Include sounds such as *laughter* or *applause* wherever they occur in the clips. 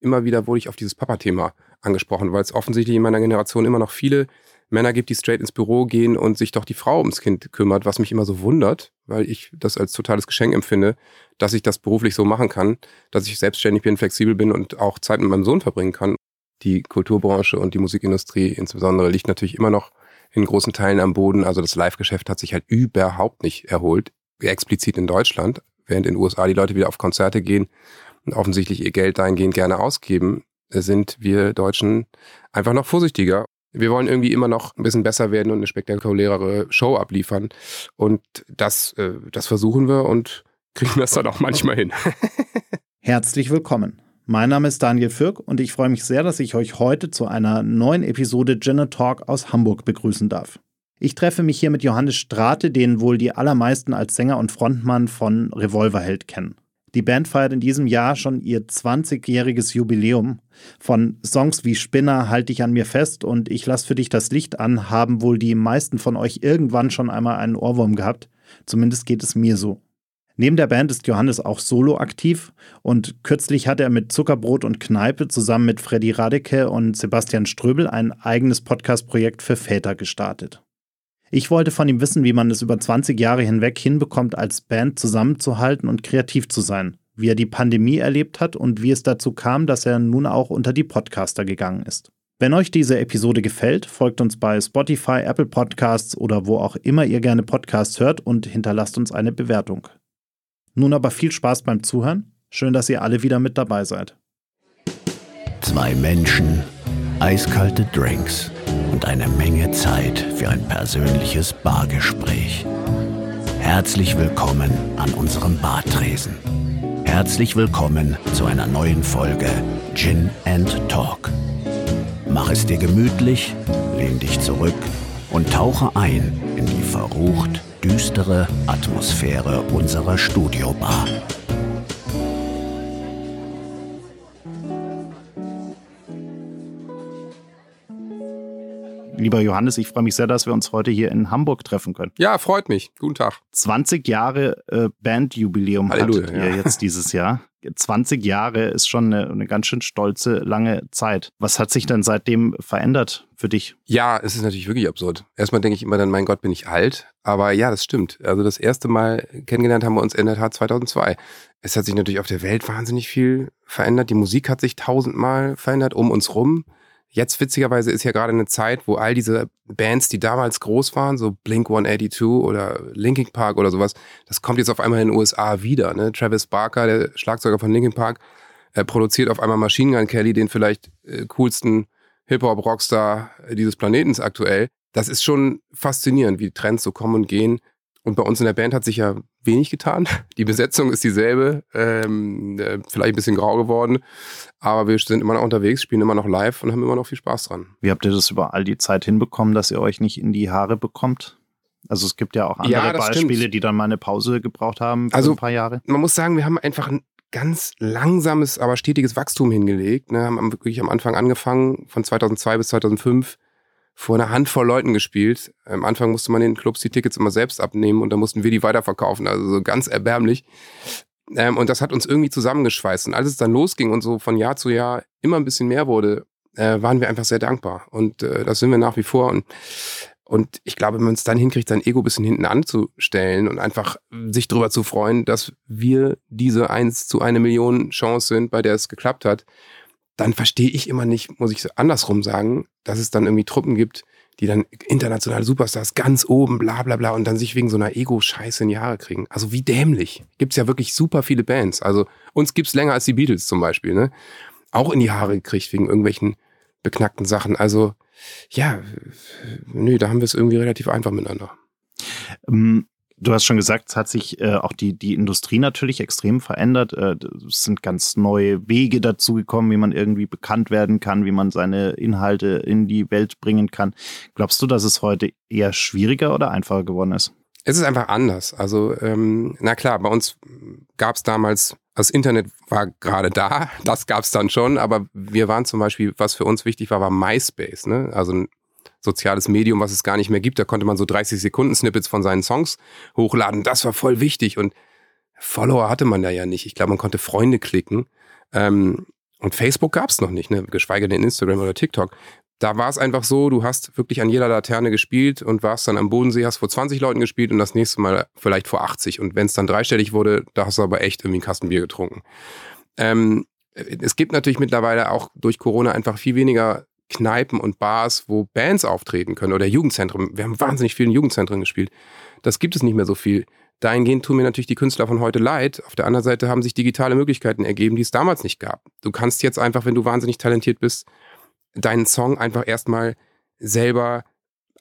immer wieder wurde ich auf dieses Papa-Thema angesprochen, weil es offensichtlich in meiner Generation immer noch viele Männer gibt, die straight ins Büro gehen und sich doch die Frau ums Kind kümmert, was mich immer so wundert, weil ich das als totales Geschenk empfinde, dass ich das beruflich so machen kann, dass ich selbstständig bin, flexibel bin und auch Zeit mit meinem Sohn verbringen kann. Die Kulturbranche und die Musikindustrie insbesondere liegt natürlich immer noch in großen Teilen am Boden. Also das Live-Geschäft hat sich halt überhaupt nicht erholt, explizit in Deutschland, während in den USA die Leute wieder auf Konzerte gehen und offensichtlich ihr Geld dahingehend gerne ausgeben, sind wir Deutschen einfach noch vorsichtiger wir wollen irgendwie immer noch ein bisschen besser werden und eine spektakulärere Show abliefern. Und das, äh, das versuchen wir und kriegen das dann auch manchmal hin. *laughs* Herzlich willkommen. Mein Name ist Daniel Fürk und ich freue mich sehr, dass ich euch heute zu einer neuen Episode Gin Talk aus Hamburg begrüßen darf. Ich treffe mich hier mit Johannes Strate, den wohl die allermeisten als Sänger und Frontmann von Revolverheld kennen. Die Band feiert in diesem Jahr schon ihr 20-jähriges Jubiläum. Von Songs wie Spinner Halt dich an mir fest und Ich lass für dich das Licht an haben wohl die meisten von euch irgendwann schon einmal einen Ohrwurm gehabt. Zumindest geht es mir so. Neben der Band ist Johannes auch solo aktiv und kürzlich hat er mit Zuckerbrot und Kneipe zusammen mit Freddy Radeke und Sebastian Ströbel ein eigenes Podcast-Projekt für Väter gestartet. Ich wollte von ihm wissen, wie man es über 20 Jahre hinweg hinbekommt, als Band zusammenzuhalten und kreativ zu sein, wie er die Pandemie erlebt hat und wie es dazu kam, dass er nun auch unter die Podcaster gegangen ist. Wenn euch diese Episode gefällt, folgt uns bei Spotify, Apple Podcasts oder wo auch immer ihr gerne Podcasts hört und hinterlasst uns eine Bewertung. Nun aber viel Spaß beim Zuhören. Schön, dass ihr alle wieder mit dabei seid. Zwei Menschen, eiskalte Drinks und eine Menge Zeit für ein persönliches Bargespräch. Herzlich willkommen an unserem Bartresen. Herzlich willkommen zu einer neuen Folge Gin and Talk. Mach es dir gemütlich, lehn dich zurück und tauche ein in die verrucht düstere Atmosphäre unserer Studiobar. Lieber Johannes, ich freue mich sehr, dass wir uns heute hier in Hamburg treffen können. Ja, freut mich. Guten Tag. 20 Jahre äh, Bandjubiläum Halleluja, hattet ihr ja. jetzt dieses Jahr. 20 Jahre ist schon eine, eine ganz schön stolze, lange Zeit. Was hat sich denn seitdem verändert für dich? Ja, es ist natürlich wirklich absurd. Erstmal denke ich immer dann, mein Gott, bin ich alt. Aber ja, das stimmt. Also das erste Mal kennengelernt haben wir uns in der Tat 2002. Es hat sich natürlich auf der Welt wahnsinnig viel verändert. Die Musik hat sich tausendmal verändert um uns rum. Jetzt witzigerweise ist ja gerade eine Zeit, wo all diese Bands, die damals groß waren, so Blink 182 oder Linkin Park oder sowas, das kommt jetzt auf einmal in den USA wieder. Ne? Travis Barker, der Schlagzeuger von Linkin Park, äh, produziert auf einmal Machine Gun Kelly, den vielleicht äh, coolsten Hip-Hop-Rockstar dieses Planetens aktuell. Das ist schon faszinierend, wie Trends so kommen und gehen. Und bei uns in der Band hat sich ja wenig getan. Die Besetzung ist dieselbe, ähm, äh, vielleicht ein bisschen grau geworden, aber wir sind immer noch unterwegs, spielen immer noch live und haben immer noch viel Spaß dran. Wie habt ihr das über all die Zeit hinbekommen, dass ihr euch nicht in die Haare bekommt? Also es gibt ja auch andere Ja, Beispiele, stimmt. die dann mal eine Pause gebraucht haben für Also- ein paar Jahre. Man muss sagen, wir haben einfach ein ganz langsames, aber stetiges Wachstum hingelegt. Ne? Haben wirklich am Anfang angefangen, von 2002 bis 2005 vor einer Handvoll Leuten gespielt. Am Anfang musste man den Clubs die Tickets immer selbst abnehmen und dann mussten wir die weiterverkaufen. Also so ganz erbärmlich. Ähm, und das hat uns irgendwie zusammengeschweißt. Und als es dann losging und so von Jahr zu Jahr immer ein bisschen mehr wurde, äh, waren wir einfach sehr dankbar. Und äh, das sind wir nach wie vor. Und, und ich glaube, wenn man es dann hinkriegt, sein Ego ein bisschen hinten anzustellen und einfach sich darüber zu freuen, dass wir diese 1 zu eine Million Chance sind, bei der es geklappt hat, dann verstehe ich immer nicht, muss ich so andersrum sagen, dass es dann irgendwie Truppen gibt, die dann internationale Superstars ganz oben, bla bla bla, und dann sich wegen so einer Ego-Scheiße in die Haare kriegen. Also wie dämlich. Gibt's ja wirklich super viele Bands. Also uns gibt's länger als die Beatles zum Beispiel, ne? Auch in die Haare gekriegt wegen irgendwelchen beknackten Sachen. Also ja, nö, da haben wir es irgendwie relativ einfach miteinander. Ähm, Du hast schon gesagt, es hat sich äh, auch die, die Industrie natürlich extrem verändert. Äh, es sind ganz neue Wege dazugekommen, wie man irgendwie bekannt werden kann, wie man seine Inhalte in die Welt bringen kann. Glaubst du, dass es heute eher schwieriger oder einfacher geworden ist? Es ist einfach anders. Also, ähm, na klar, bei uns gab es damals, das Internet war gerade da, *laughs* das gab es dann schon, aber wir waren zum Beispiel, was für uns wichtig war, war MySpace, ne? Also soziales Medium, was es gar nicht mehr gibt. Da konnte man so 30 Sekunden Snippets von seinen Songs hochladen. Das war voll wichtig und Follower hatte man da ja nicht. Ich glaube, man konnte Freunde klicken. Ähm, Und Facebook gab es noch nicht, ne? geschweige denn Instagram oder TikTok. Da war es einfach so, du hast wirklich an jeder Laterne gespielt und warst dann am Bodensee, hast vor 20 Leuten gespielt und das nächste Mal vielleicht vor 80. Und wenn es dann dreistellig wurde, da hast du aber echt irgendwie einen Kasten Bier getrunken. Ähm, es gibt natürlich mittlerweile auch durch Corona einfach viel weniger Kneipen und Bars, wo Bands auftreten können oder Jugendzentren. Wir haben wahnsinnig vielen Jugendzentren gespielt. Das gibt es nicht mehr so viel. Dahingehend tun mir natürlich die Künstler von heute leid. Auf der anderen Seite haben sich digitale Möglichkeiten ergeben, die es damals nicht gab. Du kannst jetzt einfach, wenn du wahnsinnig talentiert bist, deinen Song einfach erstmal selber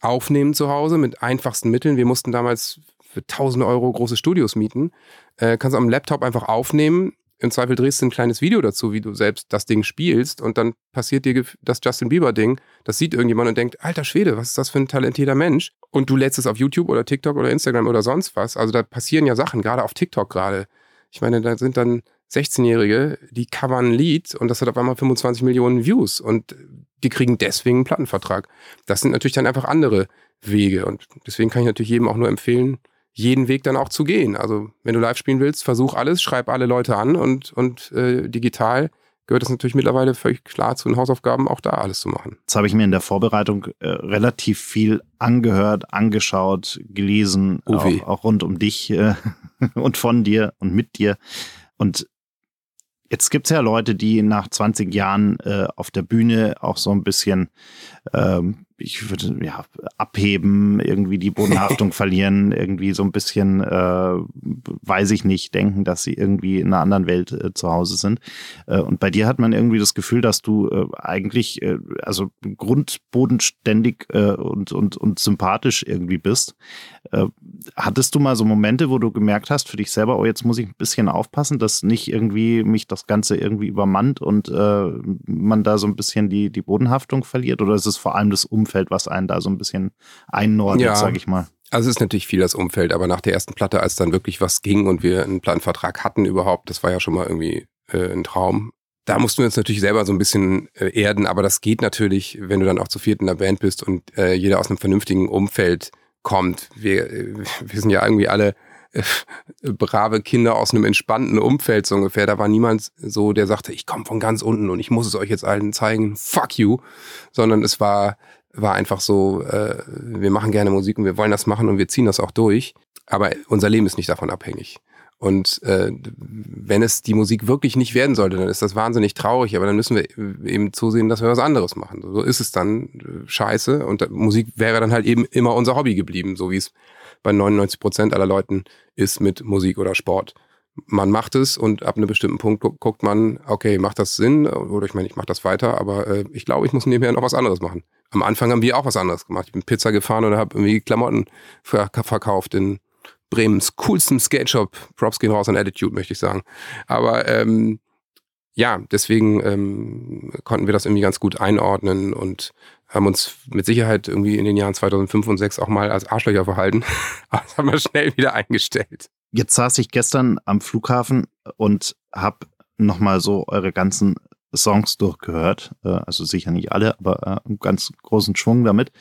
aufnehmen zu Hause mit einfachsten Mitteln. Wir mussten damals für 1000 Euro große Studios mieten. Äh, kannst am Laptop einfach aufnehmen, im Zweifel drehst du ein kleines Video dazu, wie du selbst das Ding spielst und dann passiert dir das Justin Bieber-Ding. Das sieht irgendjemand und denkt, alter Schwede, was ist das für ein talentierter Mensch? Und du lädst es auf YouTube oder TikTok oder Instagram oder sonst was. Also da passieren ja Sachen, gerade auf TikTok gerade. Ich meine, da sind dann 16-Jährige, die covern ein Lied und das hat auf einmal 25 Millionen Views und die kriegen deswegen einen Plattenvertrag. Das sind natürlich dann einfach andere Wege und deswegen kann ich natürlich jedem auch nur empfehlen, jeden Weg dann auch zu gehen. Also wenn du live spielen willst, versuch alles, schreib alle Leute an und, und äh, digital gehört es natürlich mittlerweile völlig klar zu den Hausaufgaben, auch da alles zu machen. Jetzt habe ich mir in der Vorbereitung äh, relativ viel angehört, angeschaut, gelesen, oh auch, auch, rund um dich äh, *laughs* und von dir und mit dir. Und Jetzt gibt es ja Leute, die nach 20 Jahren äh, auf der Bühne auch so ein bisschen ähm, ich würde ja abheben, irgendwie die Bodenhaftung *laughs* verlieren, irgendwie so ein bisschen, äh, weiß ich nicht, denken, dass sie irgendwie in einer anderen Welt äh, zu Hause sind. Äh, und bei dir hat man irgendwie das Gefühl, dass du äh, eigentlich, äh, also grundbodenständig äh, und, und, und sympathisch irgendwie bist. Äh, hattest du mal so Momente, wo du gemerkt hast für dich selber, oh, jetzt muss ich ein bisschen aufpassen, dass nicht irgendwie mich das Ganze irgendwie übermannt und äh, man da so ein bisschen die, die Bodenhaftung verliert? Oder ist es vor allem das Umfeld? Umfeld, was einen da so ein bisschen einordnet, ja. sage ich mal. Also es ist natürlich viel das Umfeld, aber nach der ersten Platte, als dann wirklich was ging und wir einen Plattenvertrag hatten überhaupt, das war ja schon mal irgendwie äh, ein Traum. Da mussten wir uns natürlich selber so ein bisschen äh, erden, aber das geht natürlich, wenn du dann auch zu viert in der Band bist und äh, jeder aus einem vernünftigen Umfeld kommt. Wir, äh, wir sind ja irgendwie alle äh, brave Kinder aus einem entspannten Umfeld so ungefähr. Da war niemand so, der sagte, ich komme von ganz unten und ich muss es euch jetzt allen zeigen, fuck you, sondern es war war einfach so, äh, wir machen gerne Musik und wir wollen das machen und wir ziehen das auch durch. Aber unser Leben ist nicht davon abhängig. Und äh, wenn es die Musik wirklich nicht werden sollte, dann ist das wahnsinnig traurig, aber dann müssen wir eben zusehen, dass wir was anderes machen. So ist es dann äh, scheiße und Musik wäre dann halt eben immer unser Hobby geblieben, so wie es bei 99 Prozent aller Leuten ist mit Musik oder Sport man macht es und ab einem bestimmten Punkt guckt man, okay, macht das Sinn? Oder ich meine, ich mache das weiter, aber äh, ich glaube, ich muss nebenher noch was anderes machen. Am Anfang haben wir auch was anderes gemacht. Ich bin Pizza gefahren oder habe irgendwie Klamotten verkauft in Bremens coolsten Skate-Shop. Props gehen raus an Attitude, möchte ich sagen. Aber ähm, ja, deswegen ähm, konnten wir das irgendwie ganz gut einordnen und haben uns mit Sicherheit irgendwie in den Jahren 2005 und 2006 auch mal als Arschlöcher verhalten. *laughs* Aber das haben wir schnell wieder eingestellt. Jetzt saß ich gestern am Flughafen und habe nochmal so eure ganzen Songs durchgehört, äh, also sicher nicht alle, aber äh, einen ganz großen Schwung damit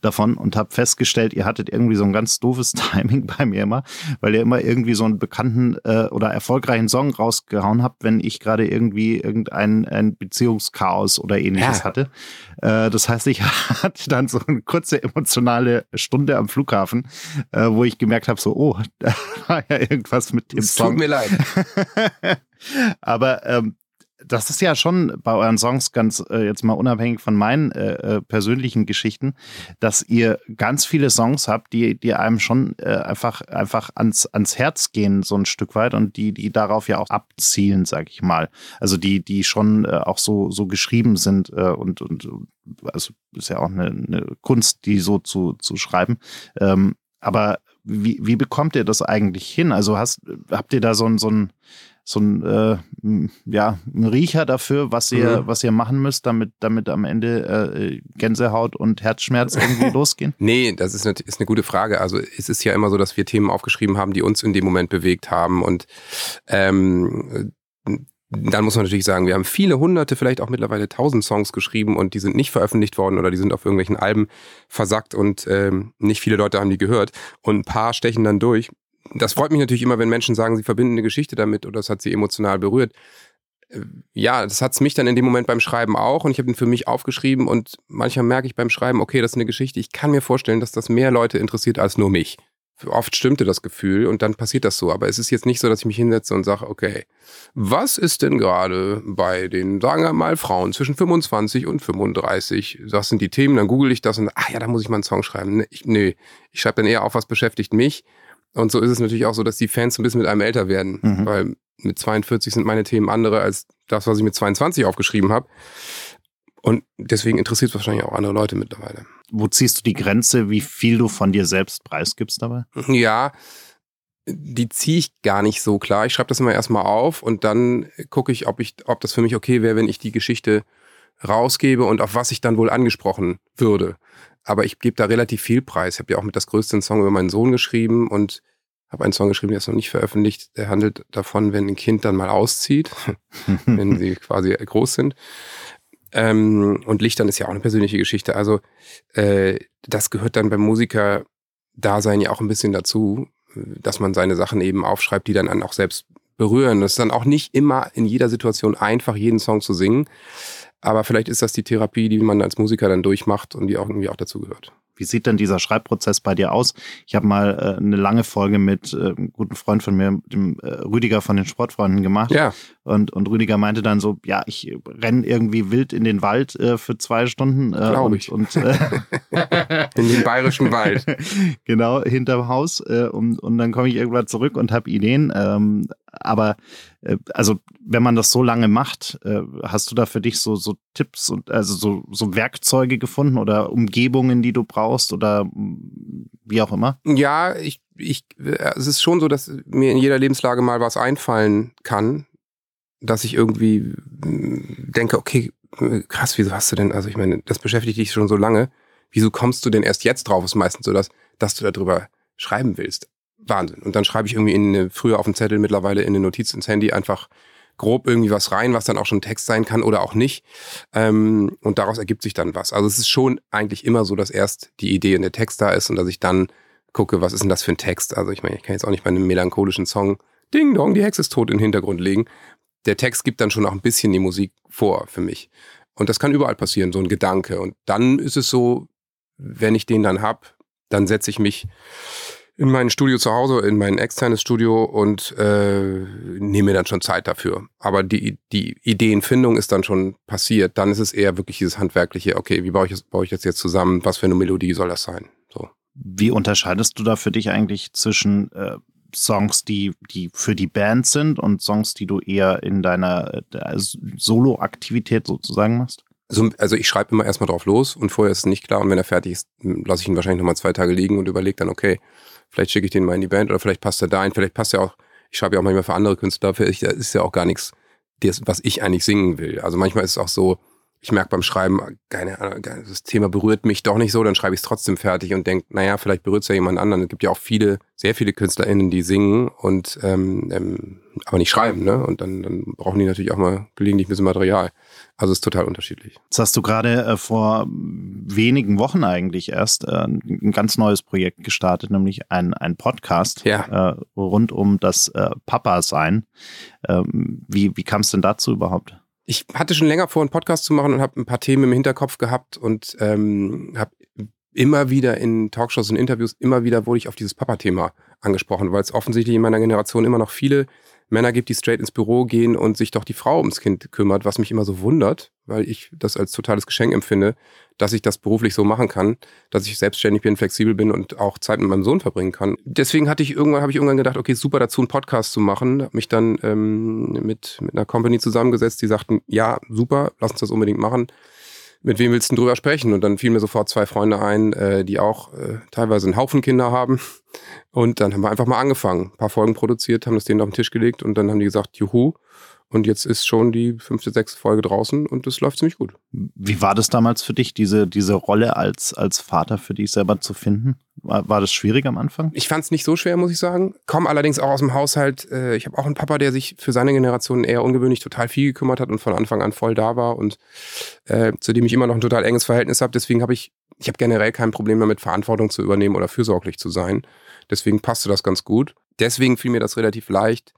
davon und habe festgestellt, ihr hattet irgendwie so ein ganz doofes *laughs* Timing bei mir immer, weil ihr immer irgendwie so einen bekannten äh, oder erfolgreichen Song rausgehauen habt, wenn ich gerade irgendwie irgendein ein Beziehungschaos oder ähnliches ja. hatte. Das heißt, ich *laughs* hatte dann so eine kurze emotionale Stunde am Flughafen, wo ich gemerkt habe, so, oh, *laughs* da war ja irgendwas mit dem es Song. Tut mir leid. Aber ähm, das ist ja schon bei euren Songs ganz äh, jetzt mal unabhängig von meinen äh, äh, persönlichen Geschichten, dass ihr ganz viele Songs habt, die, die einem schon äh, einfach, einfach ans, ans Herz gehen, so ein Stück weit und die, die darauf ja auch abzielen, sag ich mal. Also die, die schon äh, auch so, so geschrieben sind äh, und, und also ist ja auch eine, eine Kunst, die so zu, zu schreiben. Ähm, aber wie, wie bekommt ihr das eigentlich hin? Also hast, habt ihr da so ein, so ein so ein, äh, ja, ein Riecher dafür, was ihr, mhm. was ihr machen müsst, damit, damit am Ende äh, Gänsehaut und Herzschmerz irgendwie *laughs* losgehen? Nee, das ist eine, ist eine gute Frage. Also es ist ja immer so, dass wir Themen aufgeschrieben haben, die uns in dem Moment bewegt haben. Und ähm, dann muss man natürlich sagen, wir haben viele hunderte, vielleicht auch mittlerweile tausend Songs geschrieben und die sind nicht veröffentlicht worden oder die sind auf irgendwelchen Alben versackt und ähm, nicht viele Leute haben die gehört. Und ein paar stechen dann durch das freut mich natürlich immer, wenn Menschen sagen, sie verbinden eine Geschichte damit oder das hat sie emotional berührt. Äh, ja, das hat's mich dann in dem Moment beim Schreiben auch und ich habe ihn für mich aufgeschrieben und manchmal merke ich beim Schreiben, okay, das ist eine Geschichte. Ich kann mir vorstellen, dass das mehr Leute interessiert als nur mich. Oft stimmte das Gefühl und dann passiert das so. Aber es ist jetzt nicht so, dass ich mich hinsetze und sage, okay, was ist denn gerade bei den, sagen wir mal, Frauen zwischen 25 und 35? Das sind die Themen, dann google ich das und, ach ja, da muss ich mal einen Song schreiben. Nee, ich, nee, ich schreibe dann eher auf, was beschäftigt mich. Und so ist es natürlich auch so, dass die Fans ein bisschen mit einem älter werden, mhm. weil mit 42 sind meine Themen andere als das, was ich mit 22 aufgeschrieben habe. Und deswegen interessiert es wahrscheinlich auch andere Leute mittlerweile. Wo ziehst du die Grenze, wie viel du von dir selbst preisgibst dabei? Ja, die ziehe ich gar nicht so klar. Ich schreibe das immer erstmal auf und dann gucke ich, ob ich, ob das für mich okay wäre, wenn ich die Geschichte rausgebe und auf was ich dann wohl angesprochen würde. Aber ich gebe da relativ viel Preis. Ich habe ja auch mit das größte Song über meinen Sohn geschrieben und habe einen Song geschrieben, der ist noch nicht veröffentlicht. Der handelt davon, wenn ein Kind dann mal auszieht, *laughs* wenn sie quasi groß sind. Ähm, und Lichtern ist ja auch eine persönliche Geschichte. Also äh, das gehört dann beim Musiker-Dasein ja auch ein bisschen dazu, dass man seine Sachen eben aufschreibt, die dann auch selbst berühren. Das ist dann auch nicht immer in jeder Situation einfach, jeden Song zu singen. Aber vielleicht ist das die Therapie, die man als Musiker dann durchmacht und die auch irgendwie auch dazu gehört. Wie sieht denn dieser Schreibprozess bei dir aus? Ich habe mal äh, eine lange Folge mit äh, einem guten Freund von mir, dem äh, Rüdiger von den Sportfreunden gemacht. Ja. Und, und Rüdiger meinte dann so, ja, ich renne irgendwie wild in den Wald äh, für zwei Stunden. Äh, Glaube ich. Und, äh, *laughs* in den bayerischen Wald. *laughs* genau, hinterm Haus. Äh, und, und dann komme ich irgendwann zurück und habe Ideen. Ähm, aber äh, also wenn man das so lange macht, äh, hast du da für dich so, so Tipps und also so, so Werkzeuge gefunden oder Umgebungen, die du brauchst oder mm, wie auch immer? Ja, ich, ich, es ist schon so, dass mir in jeder Lebenslage mal was einfallen kann, dass ich irgendwie mm, denke, okay, krass, wieso hast du denn, also ich meine, das beschäftigt dich schon so lange. Wieso kommst du denn erst jetzt drauf? Ist meistens so, dass, dass du darüber schreiben willst. Wahnsinn. Und dann schreibe ich irgendwie in eine, früher auf dem Zettel, mittlerweile in eine Notiz ins Handy einfach grob irgendwie was rein, was dann auch schon Text sein kann oder auch nicht. Ähm, und daraus ergibt sich dann was. Also es ist schon eigentlich immer so, dass erst die Idee in der Text da ist und dass ich dann gucke, was ist denn das für ein Text. Also ich meine, ich kann jetzt auch nicht bei einem melancholischen Song Ding Dong, die Hexe ist tot in den Hintergrund legen. Der Text gibt dann schon auch ein bisschen die Musik vor für mich. Und das kann überall passieren, so ein Gedanke. Und dann ist es so, wenn ich den dann hab, dann setze ich mich in mein Studio zu Hause, in mein externes Studio und äh, nehme mir dann schon Zeit dafür. Aber die, die Ideenfindung ist dann schon passiert. Dann ist es eher wirklich dieses handwerkliche, okay, wie baue ich, das, baue ich das jetzt zusammen? Was für eine Melodie soll das sein? So. Wie unterscheidest du da für dich eigentlich zwischen äh, Songs, die, die für die Band sind und Songs, die du eher in deiner äh, Solo-Aktivität sozusagen machst? Also, also ich schreibe immer erstmal drauf los und vorher ist es nicht klar und wenn er fertig ist, lasse ich ihn wahrscheinlich nochmal zwei Tage liegen und überlege dann, okay, Vielleicht schicke ich den mal in die Band oder vielleicht passt er da ein. Vielleicht passt er auch, ich schreibe ja auch manchmal für andere Künstler, das ist ja auch gar nichts, was ich eigentlich singen will. Also manchmal ist es auch so, ich merke beim Schreiben, keine Ahnung, das Thema berührt mich doch nicht so, dann schreibe ich es trotzdem fertig und denke, naja, vielleicht berührt es ja jemand anderen. Es gibt ja auch viele, sehr viele KünstlerInnen, die singen und ähm, ähm, aber nicht schreiben, ne? Und dann, dann brauchen die natürlich auch mal gelegentlich ein bisschen Material. Also es ist total unterschiedlich. Jetzt hast du gerade äh, vor wenigen Wochen eigentlich erst äh, ein ganz neues Projekt gestartet, nämlich ein, ein Podcast ja. äh, rund um das äh, Papa-Sein. Ähm, wie wie kam es denn dazu überhaupt? ich hatte schon länger vor, einen Podcast zu machen und habe ein paar Themen im Hinterkopf gehabt und ähm, habe immer wieder in Talkshows und Interviews, immer wieder wurde ich auf dieses Papa-Thema angesprochen, weil es offensichtlich in meiner Generation immer noch viele Männer gibt, die straight ins Büro gehen und sich doch die Frau ums Kind kümmert, was mich immer so wundert, weil ich das als totales Geschenk empfinde, dass ich das beruflich so machen kann, dass ich selbstständig bin, flexibel bin und auch Zeit mit meinem Sohn verbringen kann. Deswegen hatte ich irgendwann, habe ich irgendwann gedacht, okay, super dazu einen Podcast zu machen, habe mich dann ähm, mit, mit einer Company zusammengesetzt, die sagten, ja, super, lass uns das unbedingt machen mit wem willst du drüber sprechen? Und dann fielen mir sofort zwei Freunde ein, äh, die auch äh, teilweise einen Haufen Kinder haben. Und dann haben wir einfach mal angefangen, ein paar Folgen produziert, haben das denen auf den Tisch gelegt und dann haben die gesagt, juhu, und jetzt ist schon die fünfte, sechste Folge draußen und es läuft ziemlich gut. Wie war das damals für dich, diese, diese Rolle als, als Vater für dich selber zu finden? War, war das schwierig am Anfang? Ich fand es nicht so schwer, muss ich sagen. Komme allerdings auch aus dem Haushalt. Äh, ich habe auch einen Papa, der sich für seine Generation eher ungewöhnlich total viel gekümmert hat und von Anfang an voll da war und äh, zu dem ich immer noch ein total enges Verhältnis habe. Deswegen habe ich, ich habe generell kein Problem damit, Verantwortung zu übernehmen oder fürsorglich zu sein. Deswegen passte das ganz gut. Deswegen fiel mir das relativ leicht,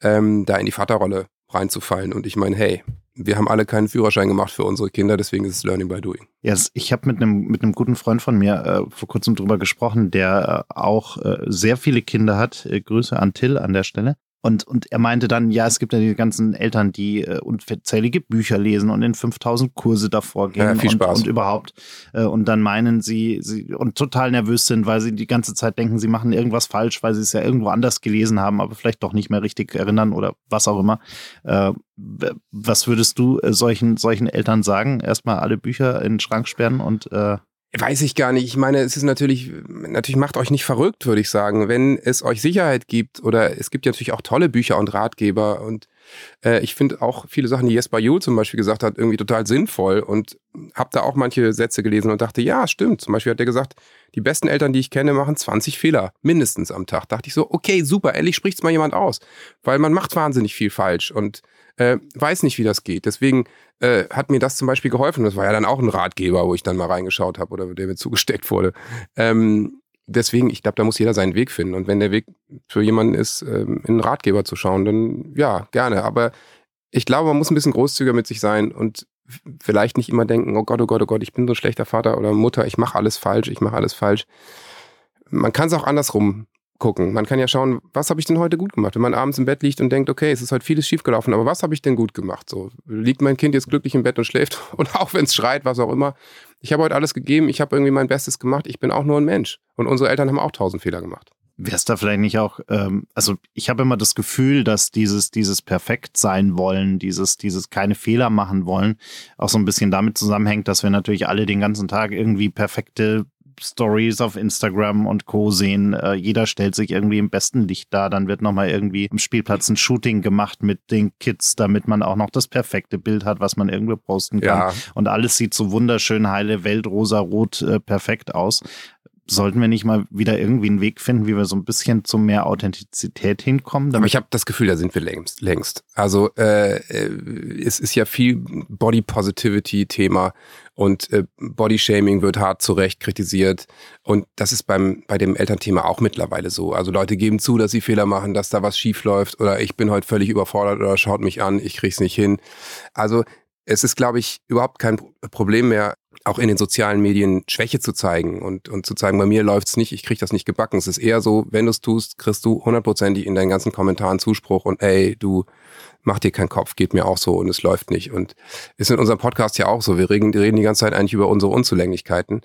ähm, da in die Vaterrolle reinzufallen. Und ich meine, hey, wir haben alle keinen Führerschein gemacht für unsere Kinder, deswegen ist es Learning by Doing. Yes, ich habe mit einem mit einem guten Freund von mir äh, vor kurzem drüber gesprochen, der äh, auch äh, sehr viele Kinder hat. Äh, Grüße an Till an der Stelle. Und, und er meinte dann, ja, es gibt ja die ganzen Eltern, die äh, unzählige Bücher lesen und in 5000 Kurse davor gehen ja, viel und, Spaß. und überhaupt. Äh, und dann meinen sie, sie und total nervös sind, weil sie die ganze Zeit denken, sie machen irgendwas falsch, weil sie es ja irgendwo anders gelesen haben, aber vielleicht doch nicht mehr richtig erinnern oder was auch immer. Äh, was würdest du äh, solchen, solchen Eltern sagen? Erstmal alle Bücher in den Schrank sperren und äh, Weiß ich gar nicht. Ich meine, es ist natürlich, natürlich macht euch nicht verrückt, würde ich sagen. Wenn es euch Sicherheit gibt oder es gibt ja natürlich auch tolle Bücher und Ratgeber und äh, ich finde auch viele Sachen, die Jesper Juhl zum Beispiel gesagt hat, irgendwie total sinnvoll und habe da auch manche Sätze gelesen und dachte, ja, stimmt. Zum Beispiel hat er gesagt, die besten Eltern, die ich kenne, machen 20 Fehler mindestens am Tag. Dachte ich so, okay, super, endlich spricht's mal jemand aus, weil man macht wahnsinnig viel falsch und äh, weiß nicht, wie das geht. Deswegen äh, hat mir das zum Beispiel geholfen. Das war ja dann auch ein Ratgeber, wo ich dann mal reingeschaut habe oder der mir *laughs* zugesteckt wurde. Ähm, deswegen, ich glaube, da muss jeder seinen Weg finden. Und wenn der Weg für jemanden ist, ähm, in einen Ratgeber zu schauen, dann ja, gerne. Aber ich glaube, man muss ein bisschen großzügiger mit sich sein und vielleicht nicht immer denken, oh Gott, oh Gott, oh Gott, ich bin so ein schlechter Vater oder Mutter, ich mache alles falsch, ich mache alles falsch. Man kann es auch andersrum gucken. Man kann ja schauen, was habe ich denn heute gut gemacht? Wenn man abends im Bett liegt und denkt, okay, es ist heute vieles schiefgelaufen, aber was habe ich denn gut gemacht? So, liegt mein Kind jetzt glücklich im Bett und schläft *laughs* und auch wenn es schreit, was auch immer. Ich habe heute alles gegeben, ich habe irgendwie mein Bestes gemacht, ich bin auch nur ein Mensch. Und unsere Eltern haben auch tausend Fehler gemacht. Wäre es da vielleicht nicht auch, ähm, also ich habe immer das Gefühl, dass dieses, dieses perfekt sein wollen, dieses, dieses keine Fehler machen wollen, auch so ein bisschen damit zusammenhängt, dass wir natürlich alle den ganzen Tag irgendwie perfekte Stories auf Instagram und Co. sehen. Äh, jeder stellt sich irgendwie im besten Licht dar. Dann wird nochmal irgendwie im Spielplatz ein Shooting gemacht mit den Kids, damit man auch noch das perfekte Bild hat, was man irgendwo posten kann. Ja. Und alles sieht so wunderschön heile Welt, rosa, rot, äh, perfekt aus sollten wir nicht mal wieder irgendwie einen Weg finden, wie wir so ein bisschen zu mehr Authentizität hinkommen? Aber ich habe das Gefühl, da sind wir längst. längst. Also äh, äh, es ist ja viel Body Positivity Thema und äh, Body Shaming wird hart zurecht kritisiert und das ist beim bei dem Elternthema auch mittlerweile so. Also Leute geben zu, dass sie Fehler machen, dass da was schief läuft oder ich bin heute völlig überfordert oder schaut mich an, ich krieg's nicht hin. Also es ist, glaube ich, überhaupt kein Problem mehr, auch in den sozialen Medien Schwäche zu zeigen und, und zu zeigen, bei mir läuft's nicht, ich krieg das nicht gebacken. Es ist eher so, wenn du's tust, kriegst du hundertprozentig in deinen ganzen Kommentaren Zuspruch und ey, du mach dir keinen Kopf, geht mir auch so und es läuft nicht. Und ist in unserem Podcast ja auch so. Wir reden, reden die ganze Zeit eigentlich über unsere Unzulänglichkeiten.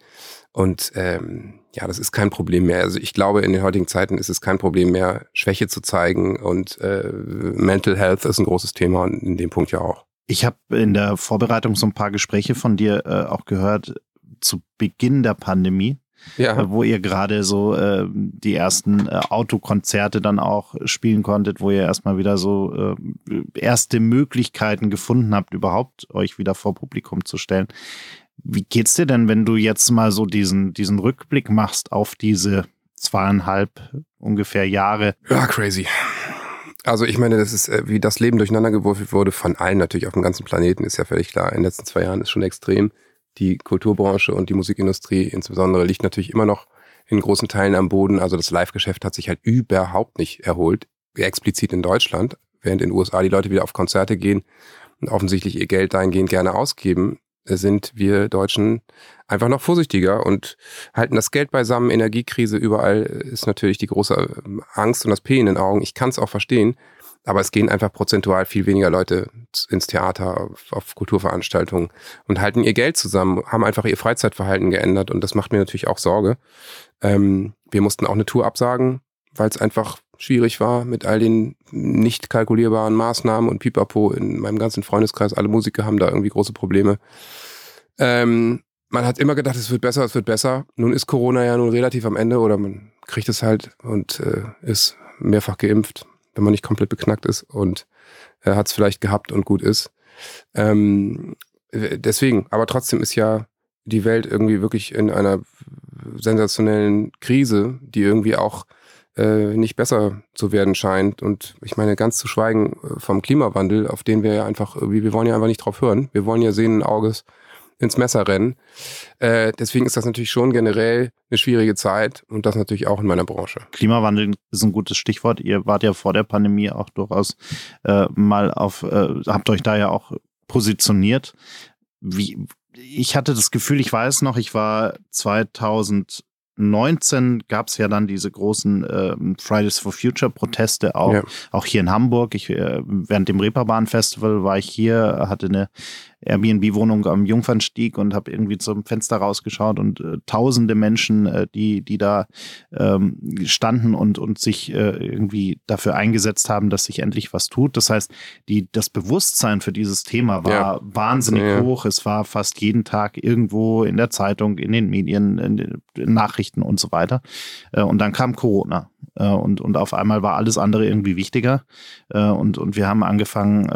Und ähm, ja, das ist kein Problem mehr. Also ich glaube, in den heutigen Zeiten ist es kein Problem mehr, Schwäche zu zeigen und äh, Mental Health ist ein großes Thema und in dem Punkt ja auch. Ich habe in der Vorbereitung so ein paar Gespräche von dir äh, auch gehört zu Beginn der Pandemie. Ja. Äh, wo ihr gerade so äh, die ersten äh, Autokonzerte dann auch spielen konntet, wo ihr erstmal wieder so äh, erste Möglichkeiten gefunden habt, überhaupt euch wieder vor Publikum zu stellen. Wie geht's dir denn, wenn du jetzt mal so diesen, diesen Rückblick machst auf diese zweieinhalb ungefähr Jahre? Ja, crazy. Also ich meine, das ist, äh, wie das Leben durcheinander geworfen wurde, von allen natürlich auf dem ganzen Planeten, ist ja völlig klar. In den letzten zwei Jahren ist schon extrem. Die Kulturbranche und die Musikindustrie insbesondere liegt natürlich immer noch in großen Teilen am Boden. Also das Live-Geschäft hat sich halt überhaupt nicht erholt, explizit in Deutschland, während in den USA die Leute wieder auf Konzerte gehen und offensichtlich ihr Geld dahingehend gerne ausgeben, sind wir Deutschen einfach noch vorsichtiger und halten das Geld beisammen. Energiekrise überall ist natürlich die große ähm, Angst und das P in den Augen. Ich kann es auch verstehen, aber es gehen einfach prozentual viel weniger Leute ins Theater, auf, auf, Kulturveranstaltungen und halten ihr Geld zusammen, haben einfach ihr Freizeitverhalten geändert und das macht mir natürlich auch Sorge. Ähm, wir mussten auch eine Tour absagen, weil es einfach schwierig war mit all den nicht kalkulierbaren Maßnahmen und Pipapo in meinem ganzen Freundeskreis. Alle Musiker haben da irgendwie große Probleme. Ähm, man hat immer gedacht, es wird besser, es wird besser. Nun ist Corona ja nun relativ am Ende oder man kriegt es halt und äh, ist mehrfach geimpft, wenn man nicht komplett beknackt ist und äh, hat es vielleicht gehabt und gut ist. Ähm, deswegen, aber trotzdem ist ja die Welt irgendwie wirklich in einer sensationellen Krise, die irgendwie auch äh, nicht besser zu werden scheint. Und ich meine, ganz zu schweigen äh, vom Klimawandel, auf den wir ja einfach, wir wollen ja einfach nicht drauf hören. Wir wollen ja sehenden Auges ins Messer rennen. Äh, deswegen ist das natürlich schon generell eine schwierige Zeit und das natürlich auch in meiner Branche. Klimawandel ist ein gutes Stichwort. Ihr wart ja vor der Pandemie auch durchaus äh, mal auf, äh, habt euch da ja auch positioniert. Wie, ich hatte das Gefühl, ich weiß noch, ich war 2000 19 gab es ja dann diese großen äh, Fridays for Future Proteste auch, ja. auch hier in Hamburg. Ich, äh, während dem Reeperbahn Festival war ich hier, hatte eine Airbnb-Wohnung am Jungfernstieg und habe irgendwie zum Fenster rausgeschaut und äh, tausende Menschen, äh, die, die da ähm, standen und, und sich äh, irgendwie dafür eingesetzt haben, dass sich endlich was tut. Das heißt, die, das Bewusstsein für dieses Thema war ja. wahnsinnig ja. hoch. Es war fast jeden Tag irgendwo in der Zeitung, in den Medien, in den Nachrichten und so weiter. Äh, und dann kam Corona. Äh, und, und auf einmal war alles andere irgendwie wichtiger. Äh, und, und wir haben angefangen,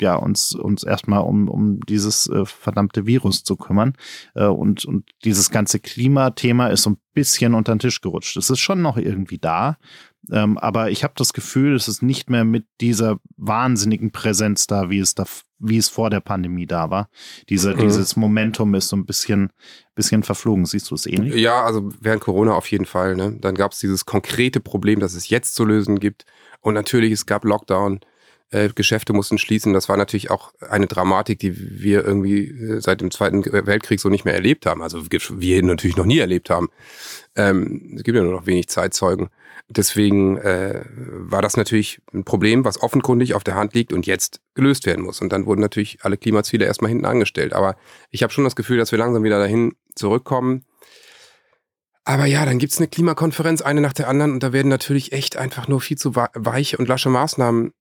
ja, uns, uns erstmal um, um dieses äh, verdammte Virus zu kümmern. Äh, und, und dieses ganze Klimathema ist so ein bisschen unter den Tisch gerutscht. Es ist schon noch irgendwie da. Ähm, aber ich habe das Gefühl, es ist nicht mehr mit dieser wahnsinnigen Präsenz da, wie es da, wie es vor der Pandemie da war. Diese, mhm. Dieses Momentum ist so ein bisschen, bisschen verflogen. Siehst du es ähnlich? Ja, also während Corona auf jeden Fall. Ne? Dann gab es dieses konkrete Problem, das es jetzt zu lösen gibt. Und natürlich, es gab Lockdown. Äh, Geschäfte mussten schließen. Das war natürlich auch eine Dramatik, die wir irgendwie äh, seit dem Zweiten Weltkrieg so nicht mehr erlebt haben. Also wir natürlich noch nie erlebt haben. Ähm, es gibt ja nur noch wenig Zeitzeugen. Deswegen äh, war das natürlich ein Problem, was offenkundig auf der Hand liegt und jetzt gelöst werden muss. Und dann wurden natürlich alle Klimaziele erstmal hinten angestellt. Aber ich habe schon das Gefühl, dass wir langsam wieder dahin zurückkommen. Aber ja, dann gibt's eine Klimakonferenz, eine nach der anderen, und da werden natürlich echt einfach nur viel zu weiche und lasche Maßnahmen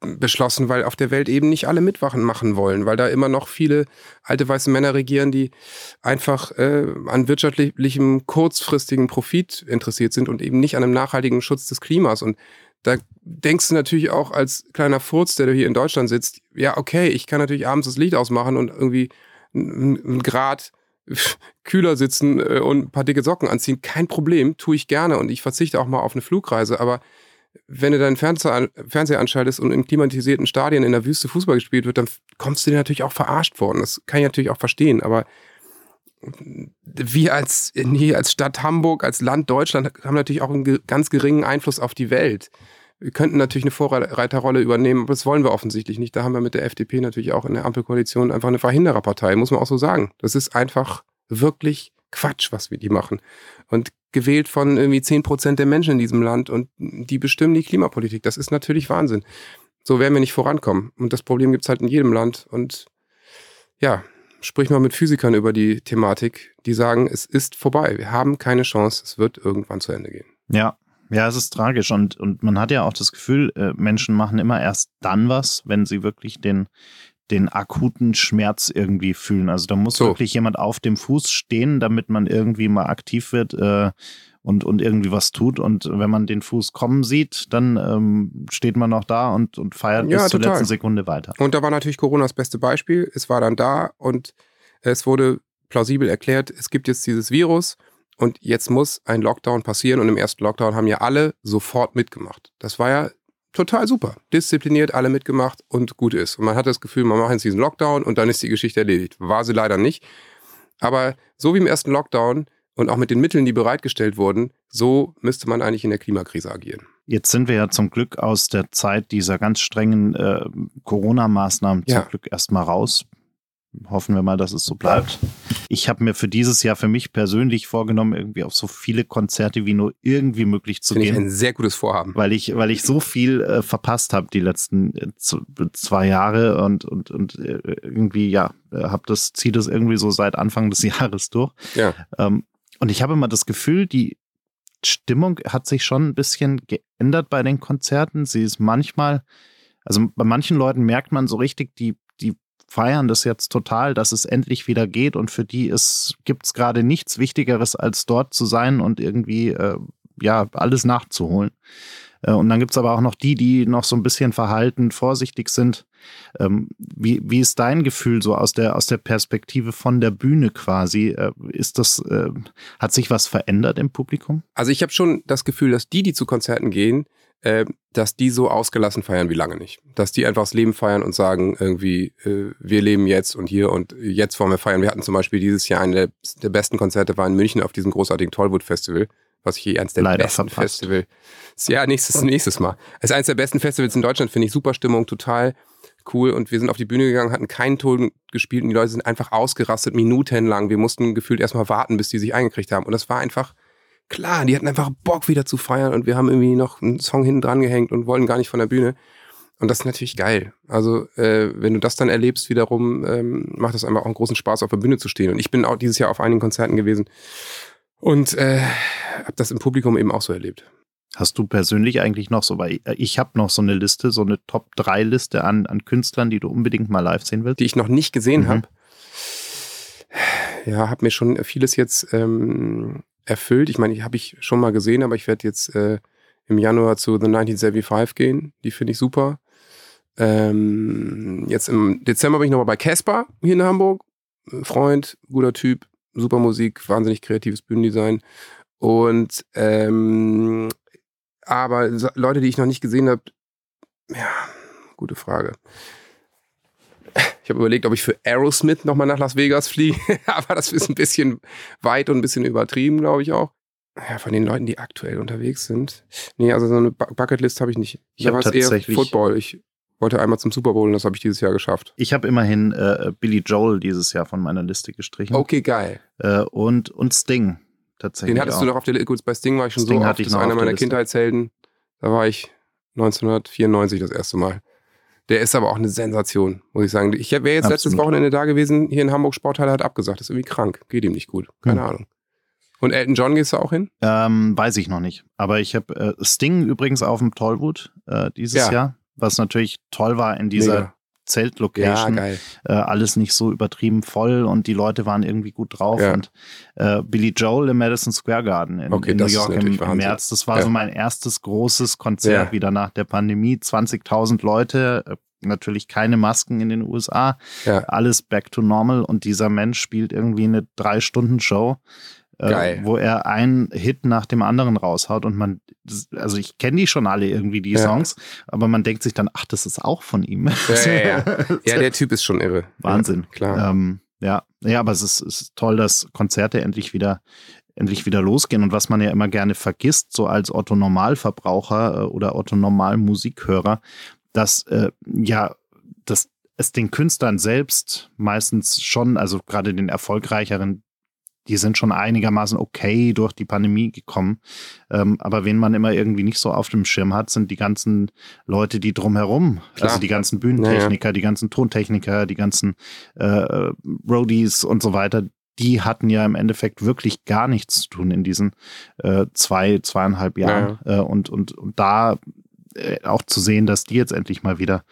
beschlossen, weil auf der Welt eben nicht alle mitwachen machen wollen, weil da immer noch viele alte weiße Männer regieren, die einfach äh, an wirtschaftlichem kurzfristigen Profit interessiert sind und eben nicht an einem nachhaltigen Schutz des Klimas. Und da denkst du natürlich auch als kleiner Furz, der du hier in Deutschland sitzt, ja, okay, ich kann natürlich abends das Licht ausmachen und irgendwie ein Grad *laughs* kühler sitzen äh, und ein paar dicke Socken anziehen. Kein Problem, tue ich gerne und ich verzichte auch mal auf eine Flugreise, aber wenn du deinen Fernseher, anschaltest und in klimatisierten Stadien in der Wüste Fußball gespielt wird, dann kommst du dir natürlich auch verarscht worden. Das kann ich natürlich auch verstehen, aber wir als, hier als Stadt Hamburg, als Land Deutschland haben natürlich auch einen ganz geringen Einfluss auf die Welt. Wir könnten natürlich eine Vorreiterrolle übernehmen, aber das wollen wir offensichtlich nicht. Da haben wir mit der FDP natürlich auch in der Ampelkoalition einfach eine Verhindererpartei, muss man auch so sagen. Das ist einfach wirklich Quatsch, was wir die machen. Und gewählt von irgendwie zehn Prozent der Menschen in diesem Land und die bestimmen die Klimapolitik. Das ist natürlich Wahnsinn. So werden wir nicht vorankommen. Und das Problem gibt's halt in jedem Land. Und ja, sprich mal mit Physikern über die Thematik, die sagen, es ist vorbei. Wir haben keine Chance. Es wird irgendwann zu Ende gehen. Ja. Ja, es ist tragisch und, und man hat ja auch das Gefühl, äh, Menschen machen immer erst dann was, wenn sie wirklich den, den akuten Schmerz irgendwie fühlen. Also da muss so. wirklich jemand auf dem Fuß stehen, damit man irgendwie mal aktiv wird äh, und, und irgendwie was tut. Und wenn man den Fuß kommen sieht, dann ähm, steht man noch da und, und feiert ja, bis zur letzten Sekunde weiter. Und da war natürlich Corona das beste Beispiel. Es war dann da und es wurde plausibel erklärt, es gibt jetzt dieses Virus und jetzt muss ein Lockdown passieren. Und im ersten Lockdown haben ja alle sofort mitgemacht. Das war ja total super. Diszipliniert, alle mitgemacht und gut ist. Und man hat das Gefühl, man macht jetzt diesen Lockdown und dann ist die Geschichte erledigt. War sie leider nicht. Aber so wie im ersten Lockdown und auch mit den Mitteln, die bereitgestellt wurden, so müsste man eigentlich in der Klimakrise agieren. Jetzt sind wir ja zum Glück aus der Zeit dieser ganz strengen äh, Corona-Maßnahmen ja. zum Glück erstmal raus. Hoffen wir mal, dass es so bleibt. Ich habe mir für dieses Jahr für mich persönlich vorgenommen, irgendwie auf so viele Konzerte wie nur irgendwie möglich zu Finde gehen. Ich ein sehr gutes Vorhaben. Weil ich, weil ich so viel äh, verpasst habe die letzten äh, zwei Jahre und, und, und äh, irgendwie, ja, äh, habe das, ziehe das irgendwie so seit Anfang des *laughs* Jahres durch. Ja. Ähm, und ich habe immer das Gefühl, die Stimmung hat sich schon ein bisschen geändert bei den Konzerten. Sie ist manchmal, also bei manchen Leuten merkt man so richtig, die, die feiern das jetzt total, dass es endlich wieder geht und für die gibt es gerade nichts Wichtigeres, als dort zu sein und irgendwie äh, ja alles nachzuholen. Äh, und dann gibt es aber auch noch die, die noch so ein bisschen verhalten, vorsichtig sind. Ähm, wie, wie ist dein Gefühl so aus der, aus der Perspektive von der Bühne quasi? Äh, ist das, äh, hat sich was verändert im Publikum? Also ich habe schon das Gefühl, dass die, die zu Konzerten gehen, dass die so ausgelassen feiern wie lange nicht. Dass die einfach das Leben feiern und sagen irgendwie, wir leben jetzt und hier und jetzt wollen wir feiern. Wir hatten zum Beispiel dieses Jahr eine der besten Konzerte war in München auf diesem großartigen Tollwood Festival, was ich hier eins der Leider besten. Festivals. Ja, nächstes, *laughs* nächstes Mal. Es ist eines der besten Festivals in Deutschland, finde ich. Super Stimmung, total cool. Und wir sind auf die Bühne gegangen, hatten keinen Ton gespielt und die Leute sind einfach ausgerastet, minutenlang. Wir mussten gefühlt erstmal warten, bis die sich eingekriegt haben. Und das war einfach klar, die hatten einfach Bock wieder zu feiern und wir haben irgendwie noch einen Song hinten dran gehängt und wollten gar nicht von der Bühne. Und das ist natürlich geil. Also, äh, wenn du das dann erlebst, wiederum, ähm, macht das einfach auch einen großen Spaß, auf der Bühne zu stehen. Und ich bin auch dieses Jahr auf einigen Konzerten gewesen und äh, habe das im Publikum eben auch so erlebt. Hast du persönlich eigentlich noch so, weil ich habe noch so eine Liste, so eine Top-3-Liste an, an Künstlern, die du unbedingt mal live sehen willst? Die ich noch nicht gesehen Mhm. habe. Ja, habe mir schon vieles jetzt ähm, erfüllt. Ich meine, ich habe ich schon mal gesehen, aber ich werde jetzt äh, im Januar zu The 1975 gehen. Die finde ich super. Ähm, jetzt im Dezember bin ich nochmal bei Casper hier in Hamburg. Freund, guter Typ, super Musik, wahnsinnig kreatives Bühnendesign. Und ähm, aber Leute, die ich noch nicht gesehen habe, ja, gute Frage. Ich habe überlegt, ob ich für Aerosmith nochmal nach Las Vegas fliege, *laughs* aber das ist ein bisschen weit und ein bisschen übertrieben, glaube ich auch. Ja, von den Leuten, die aktuell unterwegs sind. Nee, also so eine Bu- Bucketlist habe ich nicht. Ich hab habe eher tatsächlich- Football. Ich wollte einmal zum Super Bowl und das habe ich dieses Jahr geschafft. Ich habe immerhin äh, Billy Joel dieses Jahr von meiner Liste gestrichen. Okay, geil. Äh, und, und Sting tatsächlich. Den hattest auch. du noch auf der Liste. Gut, bei Sting war ich schon Sting so hatte oft. ich Das ist einer meiner Liste. Kindheitshelden. Da war ich 1994 das erste Mal. Der ist aber auch eine Sensation, muss ich sagen. Ich wäre jetzt letztes Absolut. Wochenende da gewesen, hier in Hamburg Sporthalle hat abgesagt. Das ist irgendwie krank. Geht ihm nicht gut. Keine Hm. Ahnung. Und Elton John gehst du auch hin? Ähm, weiß ich noch nicht. Aber ich habe äh, Sting übrigens auf dem Tollwood äh, dieses Ja. Jahr, was natürlich toll war in dieser Mega. Ja, Zeltlocation. geil. äh, alles nicht so übertrieben voll und die Leute waren irgendwie gut drauf. Ja. Und äh, Billy Joel im Madison Square Garden in, Okay, in New York im, im. März, das war Ja. so mein erstes großes Konzert Ja. wieder nach der Pandemie. 20.000 Leute, äh, natürlich keine Masken in den USA, Ja. alles back to normal und dieser Mensch spielt irgendwie eine Drei-Stunden-Show. Äh, Geil. Wo er einen Hit nach dem anderen raushaut und man, also ich kenne die schon alle irgendwie, die Ja. Songs, aber man denkt sich dann, ach, das ist auch von ihm. Ja, ja, ja. *laughs* Der Typ ist schon irre. Wahnsinn. Klar. Ähm, ja, ja, aber es ist, ist toll, dass Konzerte endlich wieder endlich wieder losgehen und was man ja immer gerne vergisst, so als Otto Normalverbraucher äh, oder Otto Normalmusikhörer, dass äh, ja, dass es den Künstlern selbst meistens schon, also gerade den erfolgreicheren, die sind schon einigermaßen okay durch die Pandemie gekommen. Ähm, aber wen man immer irgendwie nicht so auf dem Schirm hat, sind die ganzen Leute, die drumherum, Klar. also die ganzen Bühnentechniker, die ganzen Tontechniker, die ganzen äh, Roadies und so weiter, die hatten ja im Endeffekt wirklich gar nichts zu tun in diesen äh, zwei, zweieinhalb Jahren. Äh, und, und, und da äh, auch zu sehen, dass die jetzt endlich mal wieder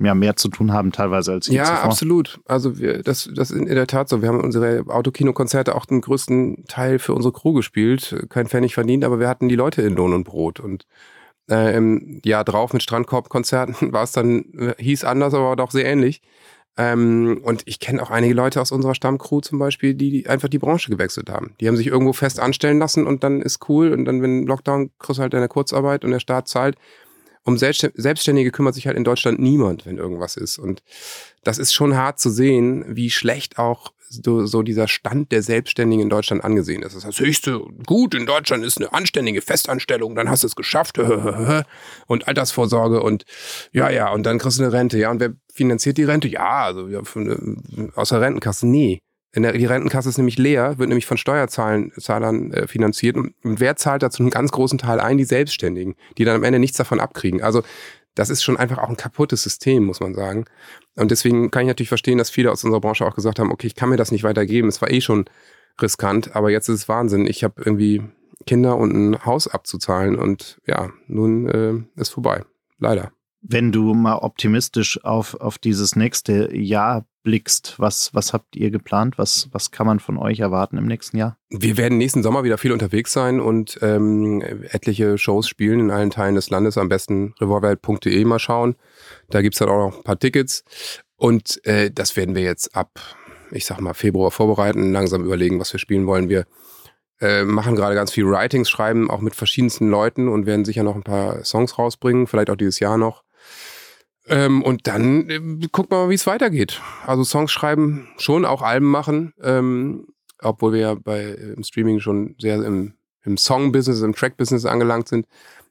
ja, mehr zu tun haben, teilweise als je Ja, zuvor. absolut. Also wir, das, das ist in der Tat so. Wir haben unsere Autokinokonzerte auch den größten Teil für unsere Crew gespielt. Kein Pfennig verdient, aber wir hatten die Leute in Lohn und Brot. Und äh, im Jahr drauf mit Strandkorb-Konzerten *laughs* war es dann, äh, hieß anders, aber doch sehr ähnlich. Ähm, und ich kenne auch einige Leute aus unserer Stammcrew zum Beispiel, die, die einfach die Branche gewechselt haben. Die haben sich irgendwo fest anstellen lassen und dann ist cool. Und dann, wenn Lockdown, kriegst halt deine Kurzarbeit und der Staat zahlt. Um Selbststä- Selbstständige kümmert sich halt in Deutschland niemand, wenn irgendwas ist. Und das ist schon hart zu sehen, wie schlecht auch so, so dieser Stand der Selbstständigen in Deutschland angesehen ist. Das ist das höchste Gut in Deutschland ist eine anständige Festanstellung, dann hast du es geschafft *laughs* und Altersvorsorge und ja, ja, und dann kriegst du eine Rente. Ja, und wer finanziert die Rente? Ja, also äh, aus der Rentenkasse. Nee. In der, die Rentenkasse ist nämlich leer, wird nämlich von Steuerzahlern Zahlern, äh, finanziert. Und wer zahlt dazu einen ganz großen Teil ein? Die Selbstständigen, die dann am Ende nichts davon abkriegen. Also das ist schon einfach auch ein kaputtes System, muss man sagen. Und deswegen kann ich natürlich verstehen, dass viele aus unserer Branche auch gesagt haben, okay, ich kann mir das nicht weitergeben. Es war eh schon riskant, aber jetzt ist es Wahnsinn. Ich habe irgendwie Kinder und ein Haus abzuzahlen und ja, nun äh, ist vorbei. Leider. Wenn du mal optimistisch auf, auf dieses nächste Jahr blickst, was, was habt ihr geplant? Was, was kann man von euch erwarten im nächsten Jahr? Wir werden nächsten Sommer wieder viel unterwegs sein und ähm, etliche Shows spielen in allen Teilen des Landes. Am besten revolverheld.de mal schauen. Da gibt's dann auch noch ein paar Tickets. Und äh, das werden wir jetzt ab, ich sag mal, Februar vorbereiten, langsam überlegen, was wir spielen wollen. Wir äh, machen gerade ganz viel Writings, schreiben auch mit verschiedensten Leuten und werden sicher noch ein paar Songs rausbringen, vielleicht auch dieses Jahr noch. Ähm, und dann äh, gucken wir mal, wie es weitergeht. Also Songs schreiben, schon auch Alben machen, ähm, obwohl wir ja bei äh, im Streaming schon sehr im, im Song-Business, im Track-Business angelangt sind,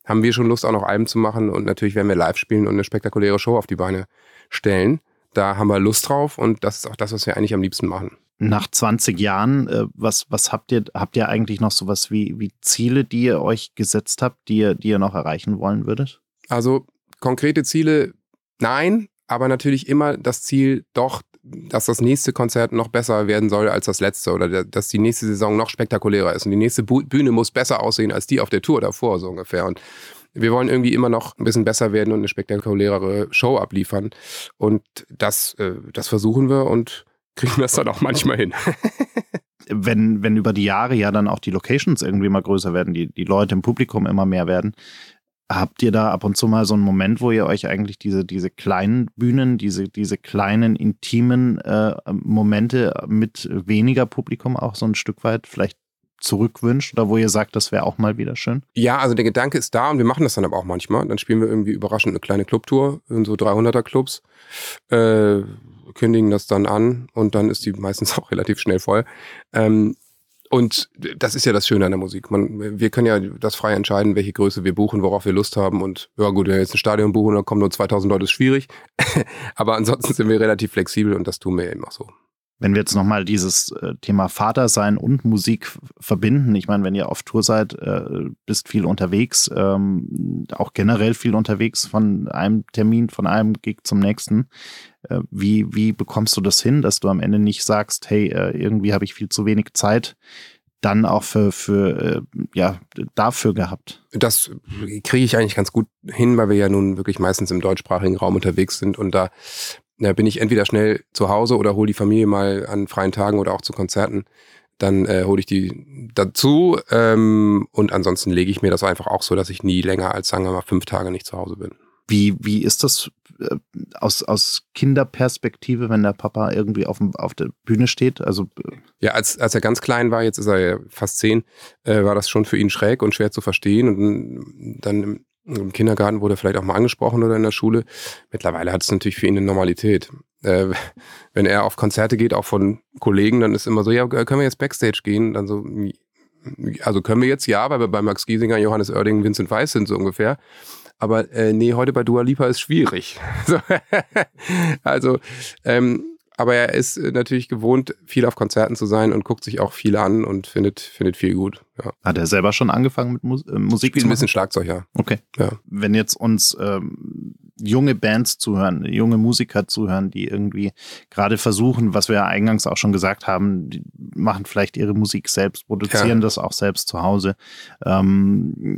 haben wir schon Lust, auch noch Alben zu machen. Und natürlich werden wir live spielen und eine spektakuläre Show auf die Beine stellen. Da haben wir Lust drauf und das ist auch das, was wir eigentlich am liebsten machen. Nach 20 Jahren, äh, was, was habt ihr, habt ihr eigentlich noch sowas wie, wie Ziele, die ihr euch gesetzt habt, die ihr, die ihr noch erreichen wollen würdet? Also konkrete Ziele Nein, aber natürlich immer das Ziel, doch, dass das nächste Konzert noch besser werden soll als das letzte oder dass die nächste Saison noch spektakulärer ist und die nächste Bühne muss besser aussehen als die auf der Tour davor, so ungefähr. Und wir wollen irgendwie immer noch ein bisschen besser werden und eine spektakulärere Show abliefern. Und das, äh, das versuchen wir und kriegen das dann auch manchmal hin. *laughs* wenn, wenn über die Jahre ja dann auch die Locations irgendwie mal größer werden, die, die Leute im Publikum immer mehr werden, Habt ihr da ab und zu mal so einen Moment, wo ihr euch eigentlich diese, diese kleinen Bühnen, diese, diese kleinen intimen äh, Momente mit weniger Publikum auch so ein Stück weit vielleicht zurückwünscht oder wo ihr sagt, das wäre auch mal wieder schön? Ja, also der Gedanke ist da und wir machen das dann aber auch manchmal. Dann spielen wir irgendwie überraschend eine kleine Clubtour in so 300er Clubs, äh, kündigen das dann an und dann ist die meistens *laughs* auch relativ schnell voll. Ähm, und das ist ja das Schöne an der Musik. Man, wir können ja das frei entscheiden, welche Größe wir buchen, worauf wir Lust haben. Und ja gut, wenn wir jetzt ein Stadion buchen, dann kommen nur 2000 Leute, ist schwierig. *laughs* Aber ansonsten sind wir relativ flexibel und das tun wir eben auch so. Wenn wir jetzt nochmal dieses äh, Thema Vatersein und Musik verbinden, ich meine, wenn ihr auf Tour seid, äh, bist viel unterwegs, ähm, auch generell viel unterwegs von einem Termin, von einem Gig zum nächsten. Äh, wie, wie bekommst du das hin, dass du am Ende nicht sagst, hey, irgendwie habe ich viel zu wenig Zeit, dann auch für, für ja, dafür gehabt? Das kriege ich eigentlich ganz gut hin, weil wir ja nun wirklich meistens im deutschsprachigen Raum unterwegs sind und da da bin ich entweder schnell zu Hause oder hole die Familie mal an freien Tagen oder auch zu Konzerten. Dann äh, hole ich die dazu ähm, und ansonsten lege ich mir das einfach auch so, dass ich nie länger als, sagen wir mal, fünf Tage nicht zu Hause bin. Wie, wie ist das äh, aus, aus Kinderperspektive, wenn der Papa irgendwie auf, dem, auf der Bühne steht? Also äh ja, als, als er ganz klein war, jetzt ist er ja fast zehn, äh, war das schon für ihn schräg und schwer zu verstehen. Und dann im Kindergarten wurde vielleicht auch mal angesprochen oder in der Schule. Mittlerweile hat es natürlich für ihn eine Normalität. Äh, *laughs* wenn er auf Konzerte geht, auch von Kollegen, dann ist immer so, ja, können wir jetzt Backstage gehen? Dann so, also können wir jetzt ja, weil wir bei Max Giesinger, Johannes Oerding, Vincent Weiss sind so ungefähr. Aber äh, nee, heute bei Dua Lipa ist schwierig. *laughs* also, ähm, aber er ist äh, natürlich gewohnt, viel auf Konzerten zu sein und guckt sich auch viel an und findet, findet viel gut. Ja. Hat er selber schon angefangen mit Mus äh, Musik? Spielt ein bisschen Schlagzeug, ja. Okay. Ja. Wenn jetzt uns ähm, junge Bands zuhören, junge Musiker zuhören, die irgendwie gerade versuchen, was wir ja eingangs auch schon gesagt haben, die machen vielleicht ihre Musik selbst, produzieren ja. das auch selbst zu Hause, ähm,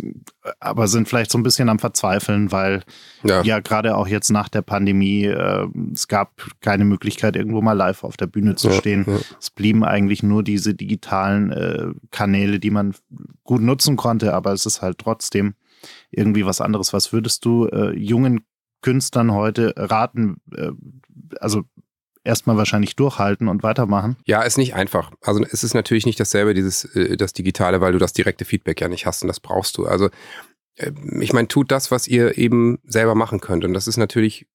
aber sind vielleicht so ein bisschen am Verzweifeln, weil ja, ja gerade auch jetzt nach der Pandemie, äh, es gab keine Möglichkeit, irgendwo mal live auf der Bühne zu stehen. Ja, es blieben eigentlich nur diese digitalen äh, Kanäle, die man gut nutzen konnte, aber es ist halt trotzdem irgendwie was anderes. Was würdest du äh, jungen Künstlern heute raten, äh, also erstmal wahrscheinlich durchhalten und weitermachen? Ja, ist nicht einfach. Also es ist natürlich nicht dasselbe, dieses, äh, das Digitale, weil du das direkte Feedback ja nicht hast und das brauchst du. Also äh, ich meine, tut das, was ihr eben selber machen könnt. Und das ist natürlich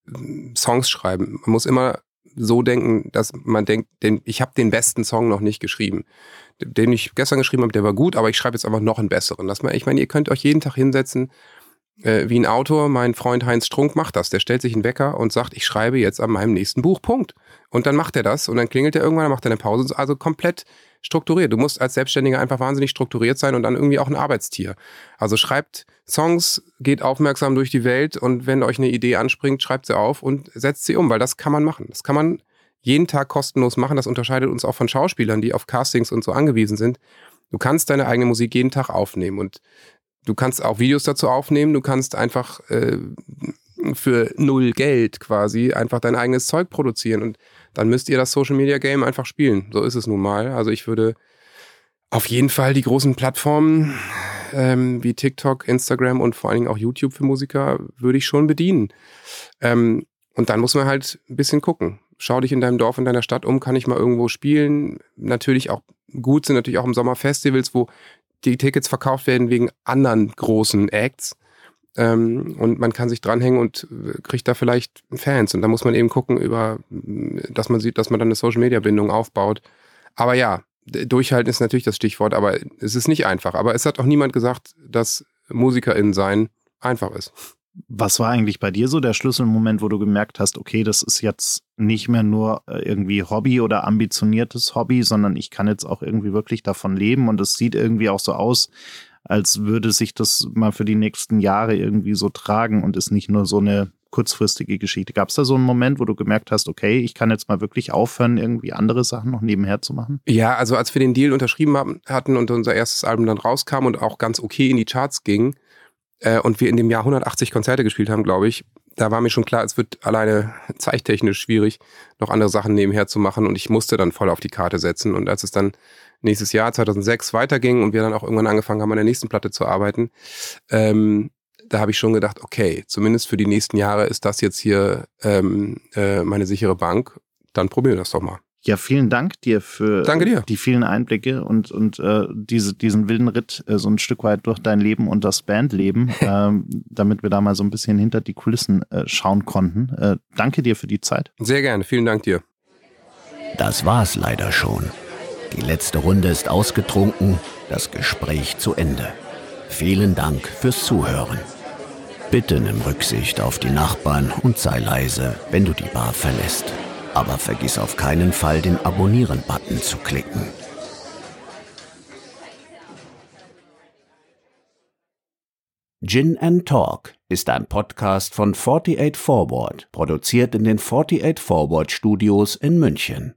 Songs schreiben. Man muss immer so denken, dass man denkt, den, ich habe den besten Song noch nicht geschrieben. Den ich gestern geschrieben habe, der war gut, aber ich schreibe jetzt einfach noch einen besseren. Das, ich meine, ihr könnt euch jeden Tag hinsetzen äh, wie ein Autor, mein Freund Heinz Strunk macht das. Der stellt sich einen Wecker und sagt, ich schreibe jetzt an meinem nächsten Buch, Punkt. Und dann macht er das und dann klingelt er irgendwann, dann macht er eine Pause. Also komplett strukturiert. Du musst als Selbstständiger einfach wahnsinnig strukturiert sein und dann irgendwie auch ein Arbeitstier. Also schreibt Songs, geht aufmerksam durch die Welt und wenn euch eine Idee anspringt, schreibt sie auf und setzt sie um, weil das kann man machen. Das kann man jeden Tag kostenlos machen. Das unterscheidet uns auch von Schauspielern, die auf Castings und so angewiesen sind. Du kannst deine eigene Musik jeden Tag aufnehmen und Du kannst auch Videos dazu aufnehmen, du kannst einfach äh, für null Geld quasi einfach dein eigenes Zeug produzieren und dann müsst ihr das Social Media Game einfach spielen. So ist es nun mal. Also ich würde auf jeden Fall die großen Plattformen ähm, wie TikTok, Instagram und vor allen Dingen auch YouTube für Musiker würde ich schon bedienen. Ähm, und dann muss man halt ein bisschen gucken. Schau dich in deinem Dorf, in deiner Stadt um, kann ich mal irgendwo spielen. Natürlich auch gut sind natürlich auch im Sommer Festivals, wo die Tickets verkauft werden wegen anderen großen Acts. Ähm, und man kann sich dranhängen und äh, kriegt da vielleicht Fans. Und da muss man eben gucken, über, dass man sieht, dass man dann eine Social Media Bindung aufbaut. Aber ja, durchhalten ist natürlich das Stichwort, aber es ist nicht einfach. Aber es hat auch niemand gesagt, dass MusikerInnen sein einfach ist. Was war eigentlich bei dir so der Schlüsselmoment, wo du gemerkt hast, okay, das ist jetzt nicht mehr nur äh, irgendwie Hobby oder ambitioniertes Hobby, sondern ich kann jetzt auch irgendwie wirklich davon leben und es sieht irgendwie auch so aus, als würde sich das mal für die nächsten Jahre irgendwie so tragen und ist nicht nur so eine kurzfristige Geschichte. Gab es da so einen Moment, wo du gemerkt hast, okay, ich kann jetzt mal wirklich aufhören, irgendwie andere Sachen noch nebenher zu machen? Ja, also als wir den Deal unterschrieben haben, hatten und unser erstes Album dann rauskam und auch ganz okay in die Charts ging äh, und wir in dem Jahr 180 Konzerte gespielt haben, glaube ich, da war mir schon klar, es wird alleine zeittechnisch schwierig, noch andere Sachen nebenher zu machen und ich musste dann voll auf die Karte setzen und als es dann nächstes Jahr 2006 weiterging und wir dann auch irgendwann angefangen haben, an der nächsten Platte zu arbeiten, ähm, da habe ich schon gedacht, okay, zumindest für die nächsten Jahre ist das jetzt hier ähm, äh, meine sichere Bank. Dann probieren wir das doch mal. Ja, vielen Dank dir für Danke dir. die vielen Einblicke und, und äh, diese, diesen wilden Ritt äh, so ein Stück weit durch dein Leben und das Bandleben, *laughs* ähm, damit wir da mal so ein bisschen hinter die Kulissen äh, schauen konnten. Äh, danke dir für die Zeit. Sehr gerne, vielen Dank dir. Das war's leider schon. Die letzte Runde ist ausgetrunken, das Gespräch zu Ende. Vielen Dank fürs Zuhören. Bitte nimm Rücksicht auf die Nachbarn und sei leise, wenn du die Bar verlässt. Aber vergiss auf keinen Fall, den Abonnieren-Button zu klicken. Gin and Talk ist ein Podcast von 48 Forward, produziert in den 48 Forward Studios in München.